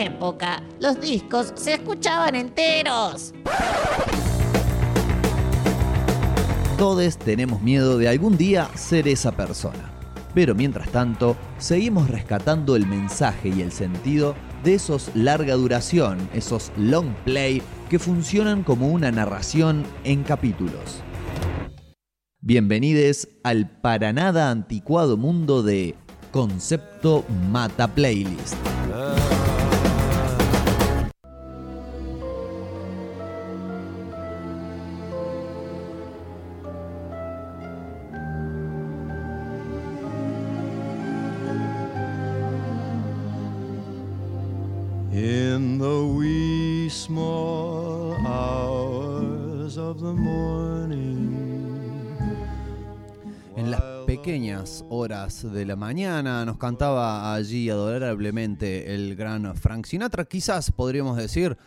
época, los discos se escuchaban enteros. Todos tenemos miedo de algún día ser esa persona. Pero mientras tanto, seguimos rescatando el mensaje y el sentido de esos larga duración, esos long play que funcionan como una narración en capítulos. Bienvenidos al para nada anticuado mundo de Concepto Mata Playlist. En las pequeñas horas de la mañana nos cantaba allí adorablemente el gran Frank Sinatra, quizás podríamos decir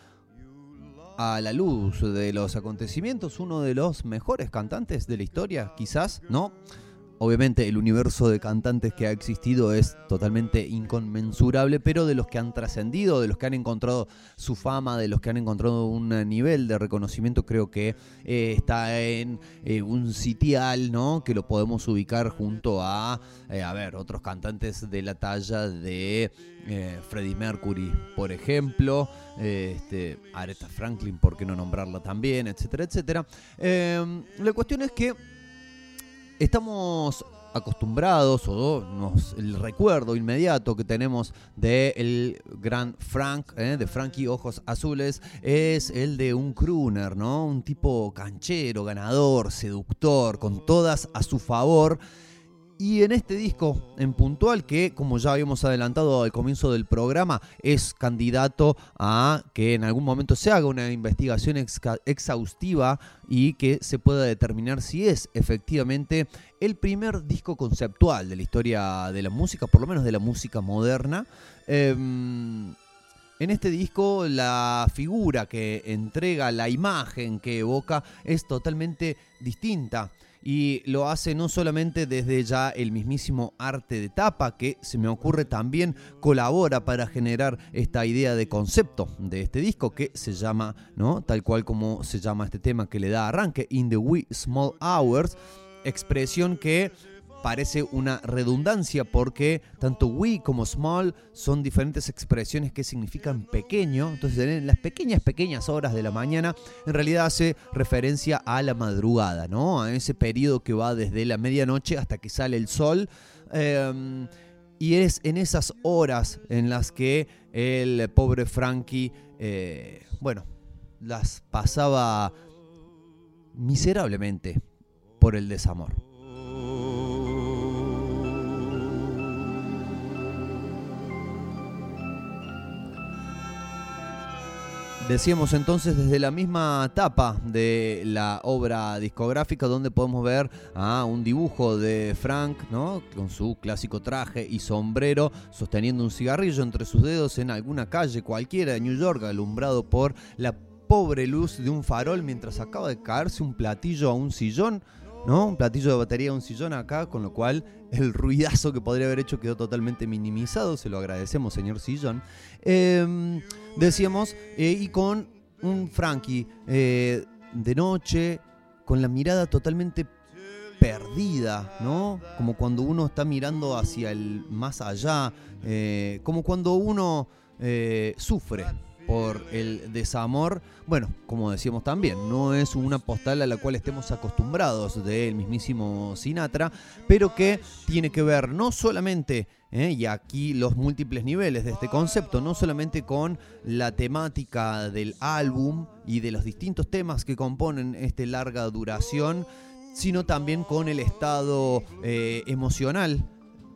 a la luz de los acontecimientos uno de los mejores cantantes de la historia, quizás, ¿no? Obviamente el universo de cantantes que ha existido es totalmente inconmensurable, pero de los que han trascendido, de los que han encontrado su fama, de los que han encontrado un nivel de reconocimiento, creo que eh, está en eh, un sitial, ¿no? Que lo podemos ubicar junto a, eh, a ver, otros cantantes de la talla de Freddie Mercury, por ejemplo, este, Aretha Franklin, ¿por qué no nombrarla también? Etcétera, etcétera. la cuestión es que estamos acostumbrados o nos, el recuerdo inmediato que tenemos del el gran Frank, ¿eh? de Frankie Ojos Azules, es el de un crooner, ¿no? Un tipo canchero, ganador, seductor, con todas a su favor. Y en este disco en puntual, que como ya habíamos adelantado al comienzo del programa, es candidato a que en algún momento se haga una investigación exhaustiva y que se pueda determinar si es efectivamente el primer disco conceptual de la historia de la música, por lo menos de la música moderna. Em, en este disco la figura que entrega, la imagen que evoca es totalmente distinta y lo hace no solamente desde ya el mismísimo arte de tapa, que se me ocurre también colabora para generar esta idea de concepto de este disco que se llama, ¿no? Tal cual como se llama este tema que le da arranque, In the Wee Small Hours, expresión que parece una redundancia porque tanto we como small son diferentes expresiones que significan pequeño. Entonces, en las pequeñas, pequeñas horas de la mañana, en realidad hace referencia a la madrugada, ¿no? A ese periodo que va desde la medianoche hasta que sale el sol. Em, y es en esas horas en las que el pobre Frankie, eh, bueno, las pasaba miserablemente por el desamor. Decíamos entonces desde la misma tapa de la obra discográfica donde podemos ver a un dibujo de Frank, ¿no? Con su clásico traje y sombrero, sosteniendo un cigarrillo entre sus dedos en alguna calle cualquiera de New York, alumbrado por la pobre luz de un farol mientras acaba de caerse un platillo a un sillón. ¿no? Un platillo de batería, un sillón acá, con lo cual el ruidazo que podría haber hecho quedó totalmente minimizado. Se lo agradecemos, señor sillón. Em, decíamos, eh, y con un Frankie eh, de noche, con la mirada totalmente perdida, ¿no? Como cuando uno está mirando hacia el más allá, eh, como cuando uno sufre, por el desamor, bueno, como decíamos también, no es una postal a la cual estemos acostumbrados del mismísimo Sinatra, pero que tiene que ver no solamente, eh, y aquí los múltiples niveles de este concepto, no solamente con la temática del álbum y de los distintos temas que componen esta larga duración, sino también con el estado eh, emocional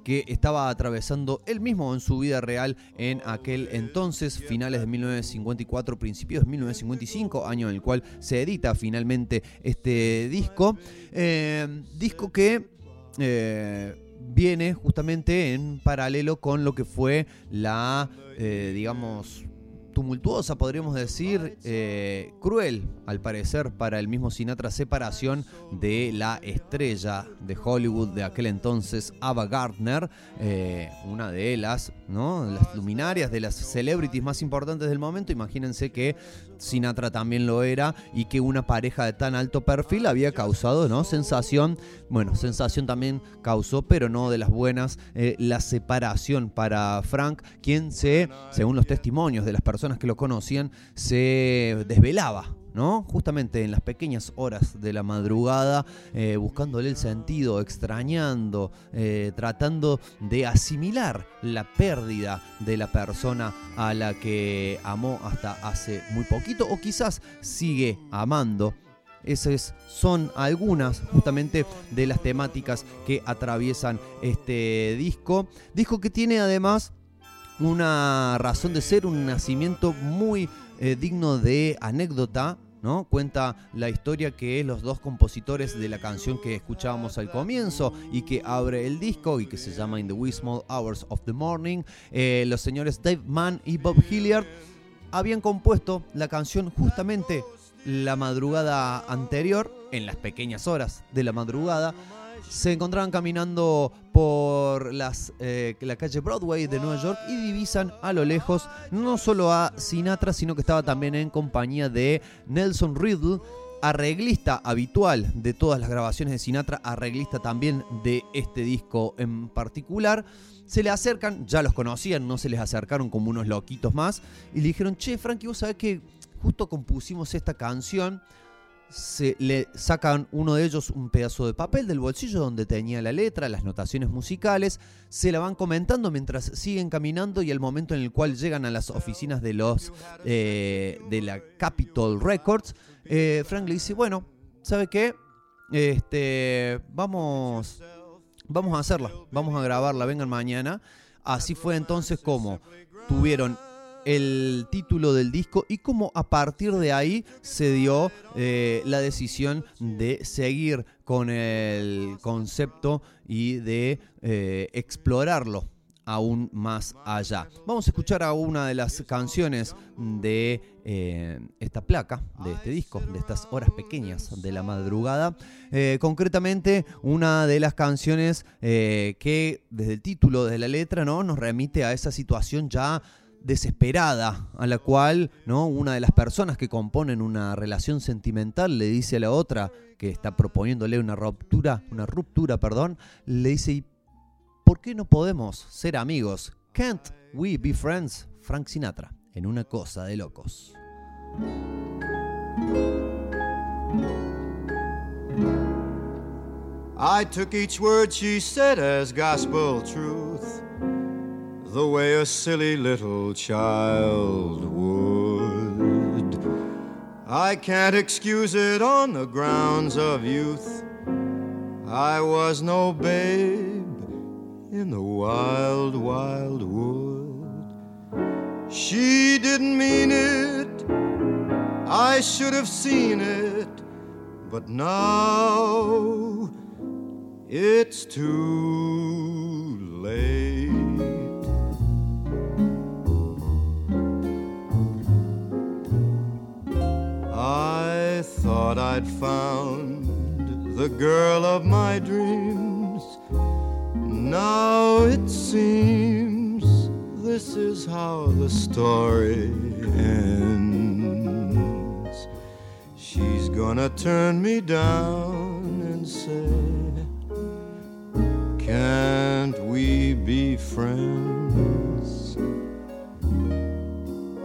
que estaba atravesando él mismo en su vida real en aquel entonces, finales de 1954, principios de 1955, año en el cual se edita finalmente este disco. Eh, disco que... Eh, viene justamente en paralelo con lo que fue la, eh, digamos, tumultuosa, podríamos decir, eh, cruel, al parecer, para el mismo Sinatra, separación de la estrella de Hollywood de aquel entonces, Ava Gardner, eh, una de las ¿no? Las luminarias de las celebrities más importantes del momento. Imagínense que Sinatra también lo era y que una pareja de tan alto perfil había causado, ¿no? Sensación, bueno, sensación también causó, pero no de las buenas, eh, la separación para Frank, quien se, según los testimonios de las personas que lo conocían, se desvelaba ¿no? Justamente en las pequeñas horas de la madrugada, eh, buscándole el sentido, extrañando, eh, tratando de asimilar la pérdida de la persona a la que amó hasta hace muy poquito o quizás sigue amando. Esas son algunas justamente de las temáticas que atraviesan este disco. Disco que tiene además una razón de ser, un nacimiento muy eh, digno de anécdota ¿no? Cuenta la historia que los dos compositores de la canción que escuchábamos al comienzo y que abre el disco y que se llama In the Wee Small Hours of the Morning, eh, los señores Dave Mann y Bob Hilliard habían compuesto la canción justamente la madrugada anterior, en las pequeñas horas de la madrugada, se encontraban caminando por las, eh, la calle Broadway de Nueva York y divisan a lo lejos no solo a Sinatra, sino que estaba también en compañía de Nelson Riddle, arreglista habitual de todas las grabaciones de Sinatra, arreglista también de este disco en particular. Se le acercan, ya los conocían, no se les acercaron como unos loquitos más, y le dijeron, che, Frankie, vos sabés que justo compusimos esta canción se le sacan uno de ellos un pedazo de papel del bolsillo donde tenía la letra, las notaciones musicales, se la van comentando mientras siguen caminando y el momento en el cual llegan a las oficinas de los eh, de la Capitol Records, eh, Frank le dice, bueno, ¿sabe qué? Este, vamos, vamos a hacerla, vamos a grabarla, vengan mañana. Así fue entonces como tuvieron el título del disco y cómo a partir de ahí se dio eh, la decisión de seguir con el concepto y de eh, explorarlo aún más allá. Vamos a escuchar a una de las canciones de eh, esta placa, de este disco, de estas horas pequeñas de la madrugada. concretamente, una de las canciones que desde el título, de la letra, ¿no? nos remite a esa situación ya desesperada a la cual ¿no? una de las personas que componen una relación sentimental le dice a la otra que está proponiéndole una ruptura, una ruptura, perdón, le dice, ¿por qué no podemos ser amigos? Can't we be friends? Frank Sinatra, en una cosa de locos. I took each word she said as gospel truth. The way a silly little child would. I can't excuse it on the grounds of youth. I was no babe in the wild, wild wood. She didn't mean it, I should have seen it, but now it's too late. I'd found the girl of my dreams. Now it seems this is how the story ends. She's gonna turn me down and say, Can't we be friends?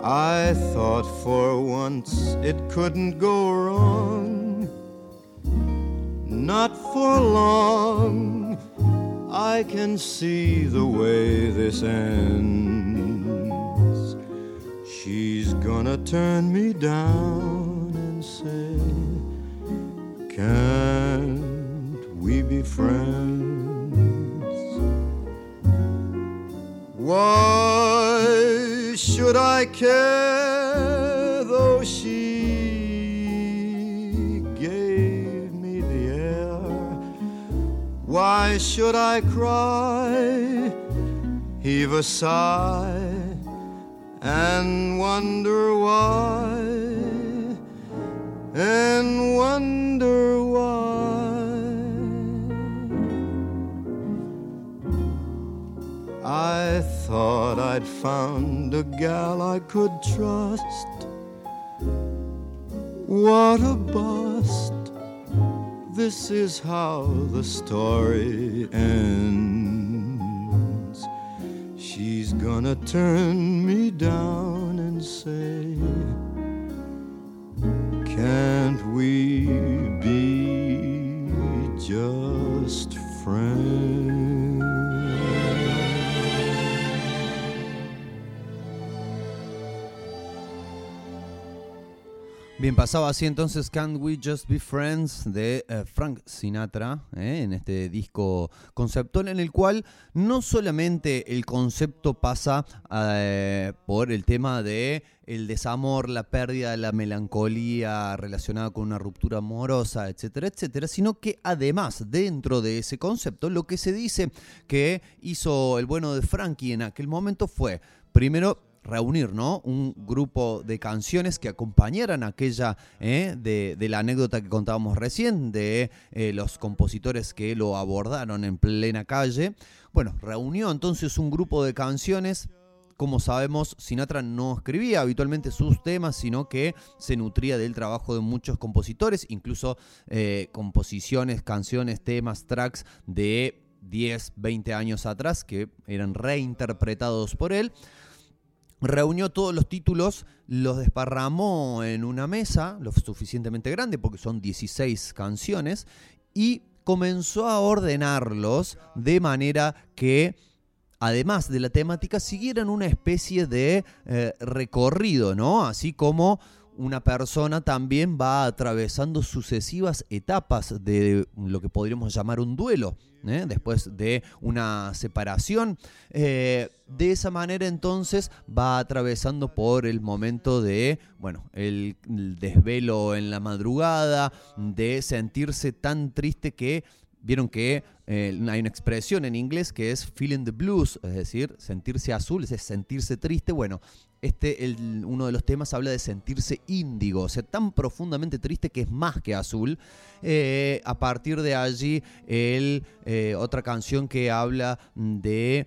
I thought for once it couldn't go wrong. Not for long, I can see the way this ends. She's gonna turn me down and say, Can't we be friends? Why? should I care Why should I cry, heave a sigh, and wonder why, and wonder why? I thought I'd found a gal I could trust. What a bust. This is how the story ends. She's gonna turn me down and say, Can't we Bien, pasaba así entonces Can't We Just Be Friends de eh, Frank Sinatra, eh, en este disco conceptual en el cual no solamente el concepto pasa eh, por el tema de el desamor, la pérdida, la melancolía relacionada con una ruptura amorosa, etcétera, etcétera, sino que además dentro de ese concepto lo que se dice que hizo el bueno de Frankie en aquel momento fue, primero, reunir, ¿no? Un grupo de canciones que acompañaran aquella ¿eh? de, la anécdota que contábamos recién, de eh, los compositores que lo abordaron en plena calle. Bueno, reunió entonces un grupo de canciones. Como sabemos, Sinatra no escribía habitualmente sus temas, sino que se nutría del trabajo de muchos compositores, incluso eh, composiciones, canciones, temas, tracks de 10, 20 años atrás que eran reinterpretados por él reunió todos los títulos, los desparramó en una mesa, lo suficientemente grande porque son 16 canciones, y comenzó a ordenarlos de manera que, además de la temática, siguieran una especie de eh, recorrido, ¿no? Así como una persona también va atravesando sucesivas etapas de lo que podríamos llamar un duelo, ¿eh? después de una separación. Eh, de esa manera entonces va atravesando por el momento de, bueno, el, el desvelo en la madrugada, de sentirse tan triste que Vieron que eh, hay una expresión en inglés que es feeling the blues, es decir, sentirse azul, es sentirse triste. Bueno, este, uno de los temas habla de sentirse índigo, o sea, tan profundamente triste que es más que azul. Eh, a partir de allí, el, eh, otra canción que habla de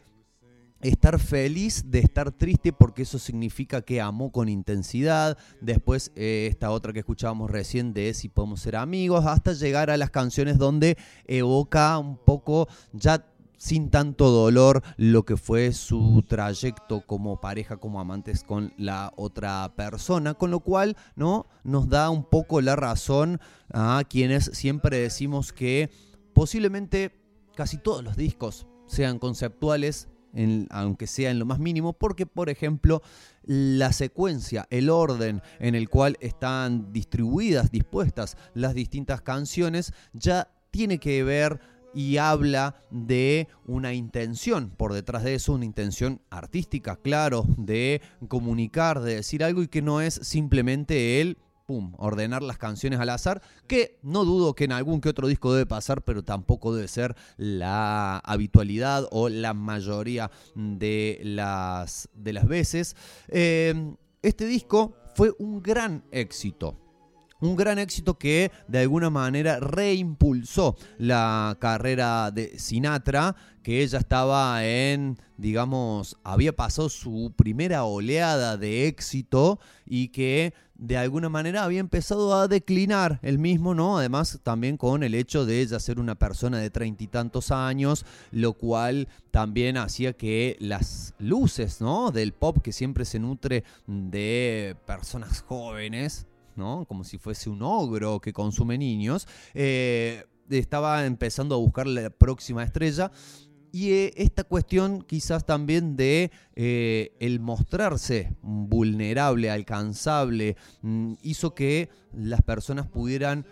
estar feliz de estar triste porque eso significa que amó con intensidad. Después eh, esta otra que escuchábamos recién de si podemos ser amigos, hasta llegar a las canciones donde evoca un poco ya sin tanto dolor lo que fue su trayecto como pareja, como amantes con la otra persona, con lo cual ¿no? nos da un poco la razón a quienes siempre decimos que posiblemente casi todos los discos sean conceptuales, aunque sea en lo más mínimo, porque por ejemplo la secuencia, el orden en el cual están distribuidas, dispuestas las distintas canciones, ya tiene que ver y habla de una intención por detrás de eso, una intención artística, claro, de comunicar, de decir algo y que no es simplemente el pum, ordenar las canciones al azar, que no dudo que en algún que otro disco debe pasar, pero tampoco debe ser la habitualidad o la mayoría de las, de las veces. Eh, este disco fue un gran éxito. Un gran éxito que de alguna manera reimpulsó la carrera de Sinatra, que ella estaba en, digamos, había pasado su primera oleada de éxito y que de alguna manera había empezado a declinar el mismo, ¿no? Además, también con el hecho de ella ser una persona de treinta y tantos años, lo cual también hacía que las luces, ¿no? Del pop que siempre se nutre de personas jóvenes, ¿no? Como si fuese un ogro que consume niños, eh, estaba empezando a buscar la próxima estrella y eh, esta cuestión quizás también de eh, el mostrarse vulnerable, alcanzable, mm, hizo que las personas pudieran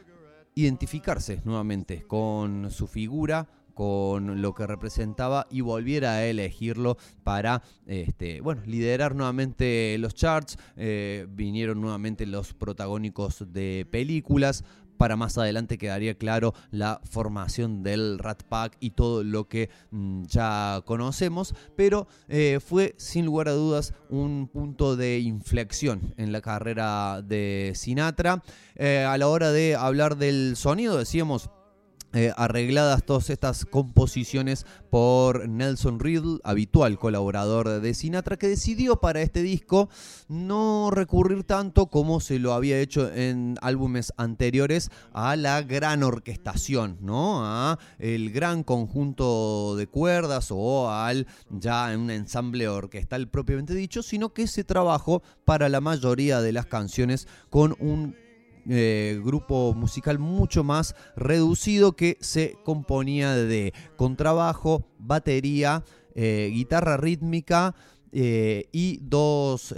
identificarse nuevamente con su figura, con lo que representaba y volviera a elegirlo para este, bueno, liderar nuevamente los charts. Eh, vinieron nuevamente los protagónicos de películas para más adelante quedaría claro la formación del Rat Pack y todo lo que mm, ya conocemos, pero eh, fue sin lugar a dudas un punto de inflexión en la carrera de Sinatra. Eh, a la hora de hablar del sonido, decíamos, eh, arregladas todas estas composiciones por Nelson Riddle, habitual colaborador de Sinatra, que decidió para este disco no recurrir tanto como se lo había hecho en álbumes anteriores a la gran orquestación, ¿no? A el gran conjunto de cuerdas o al ya un ensamble orquestal propiamente dicho, sino que se trabajó para la mayoría de las canciones con un eh, grupo musical mucho más reducido que se componía de contrabajo, batería, eh, guitarra rítmica eh, y dos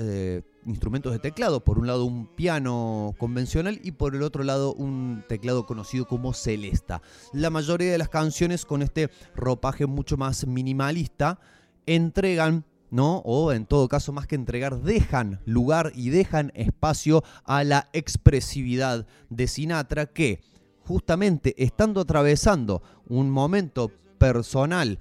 instrumentos de teclado. Por un lado un piano convencional y por el otro lado un teclado conocido como celesta. La mayoría de las canciones con este ropaje mucho más minimalista entregan O en todo caso, más que entregar, dejan lugar y dejan espacio a la expresividad de Sinatra que, justamente estando atravesando un momento personal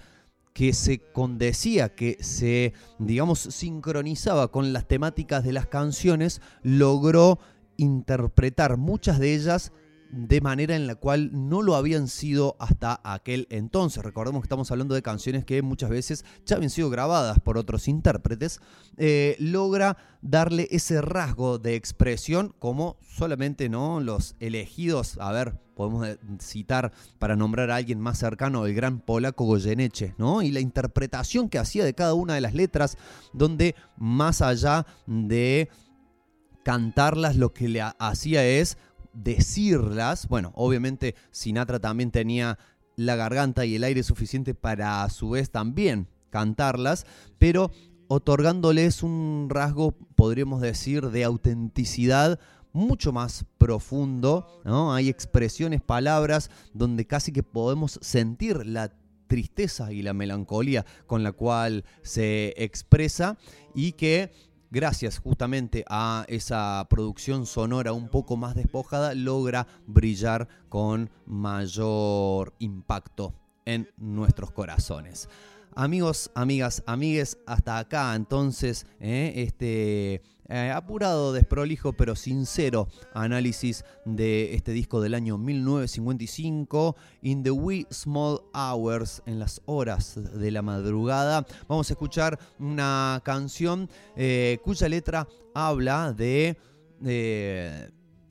que se condecía, que se, digamos, sincronizaba con las temáticas de las canciones, logró interpretar muchas de ellas de manera en la cual no lo habían sido hasta aquel entonces. Recordemos que estamos hablando de canciones que muchas veces ya habían sido grabadas por otros intérpretes. Eh, logra darle ese rasgo de expresión como solamente no los elegidos, a ver, podemos citar para nombrar a alguien más cercano, el gran polaco Goyeneche, ¿no? Y la interpretación que hacía de cada una de las letras, donde más allá de cantarlas, lo que le hacía es decirlas. Bueno, obviamente Sinatra también tenía la garganta y el aire suficiente para a su vez también cantarlas, pero otorgándoles un rasgo, podríamos decir, de autenticidad mucho más profundo, ¿no? Hay expresiones, palabras donde casi que podemos sentir la tristeza y la melancolía con la cual se expresa y que gracias justamente a esa producción sonora un poco más despojada, logra brillar con mayor impacto en nuestros corazones. Amigos, amigas, amigues, hasta acá entonces ¿eh? este eh, apurado, desprolijo, pero sincero análisis de este disco del año 1955, In the Wee Small Hours, en las horas de la madrugada. Vamos a escuchar una canción eh, cuya letra habla de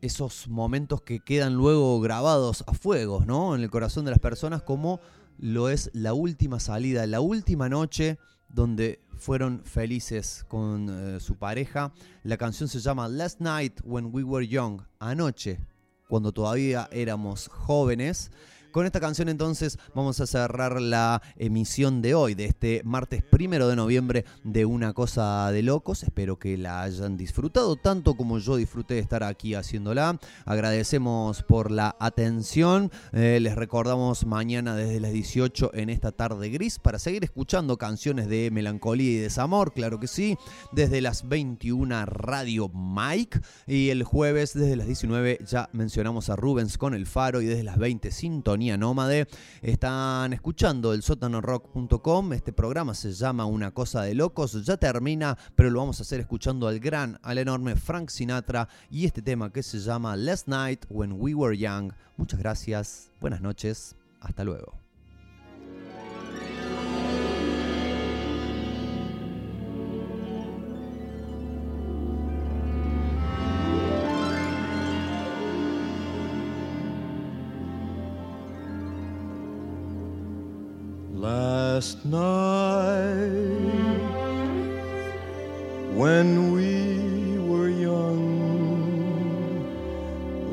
esos momentos que quedan luego grabados a fuego, ¿no? En el corazón de las personas, como lo es la última salida, la última noche donde fueron felices con eh, su pareja. La canción se llama Last Night When We Were Young, anoche, cuando todavía éramos jóvenes. Con esta canción entonces vamos a cerrar la emisión de hoy, de este martes primero de noviembre de Una Cosa de Locos. Espero que la hayan disfrutado tanto como yo disfruté de estar aquí haciéndola. Agradecemos por la atención. Eh, les recordamos mañana desde las 18 en esta tarde gris para seguir escuchando canciones de melancolía y desamor, claro que sí. Desde las 21 Radio Mike y el jueves desde las 19 ya mencionamos a Rubens con el faro y desde las 20 Sintonía Nómade. Están escuchando el sótanorock.com. Este programa se llama Una Cosa de Locos. Ya termina, pero lo vamos a hacer escuchando al gran, al enorme Frank Sinatra y este tema que se llama Last Night When We Were Young. Muchas gracias, buenas noches, hasta luego. Last night when we were young.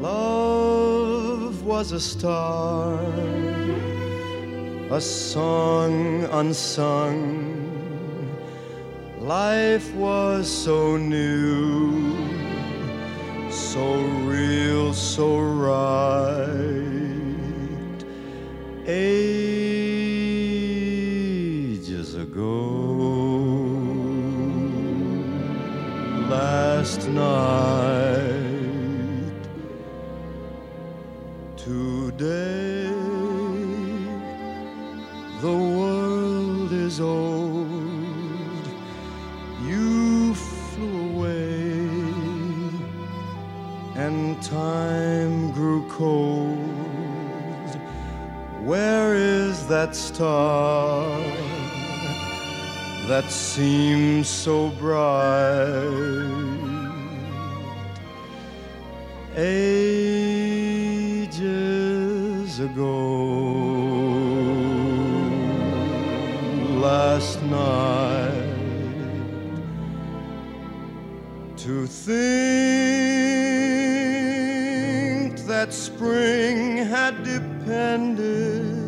Love was a star, a song unsung. Life was so new, so real, so right. last night. Today, the world is old. You flew away, and time grew cold. Where is that star that seems so bright. Ages ago, last night, to think that spring had depended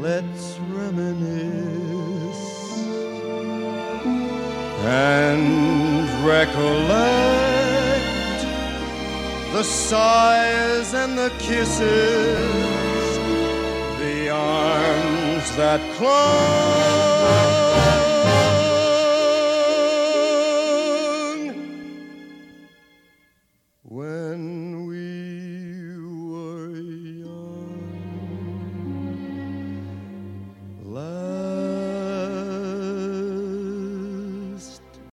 let's reminisce and recollect the sighs and the kisses, the arms that clung.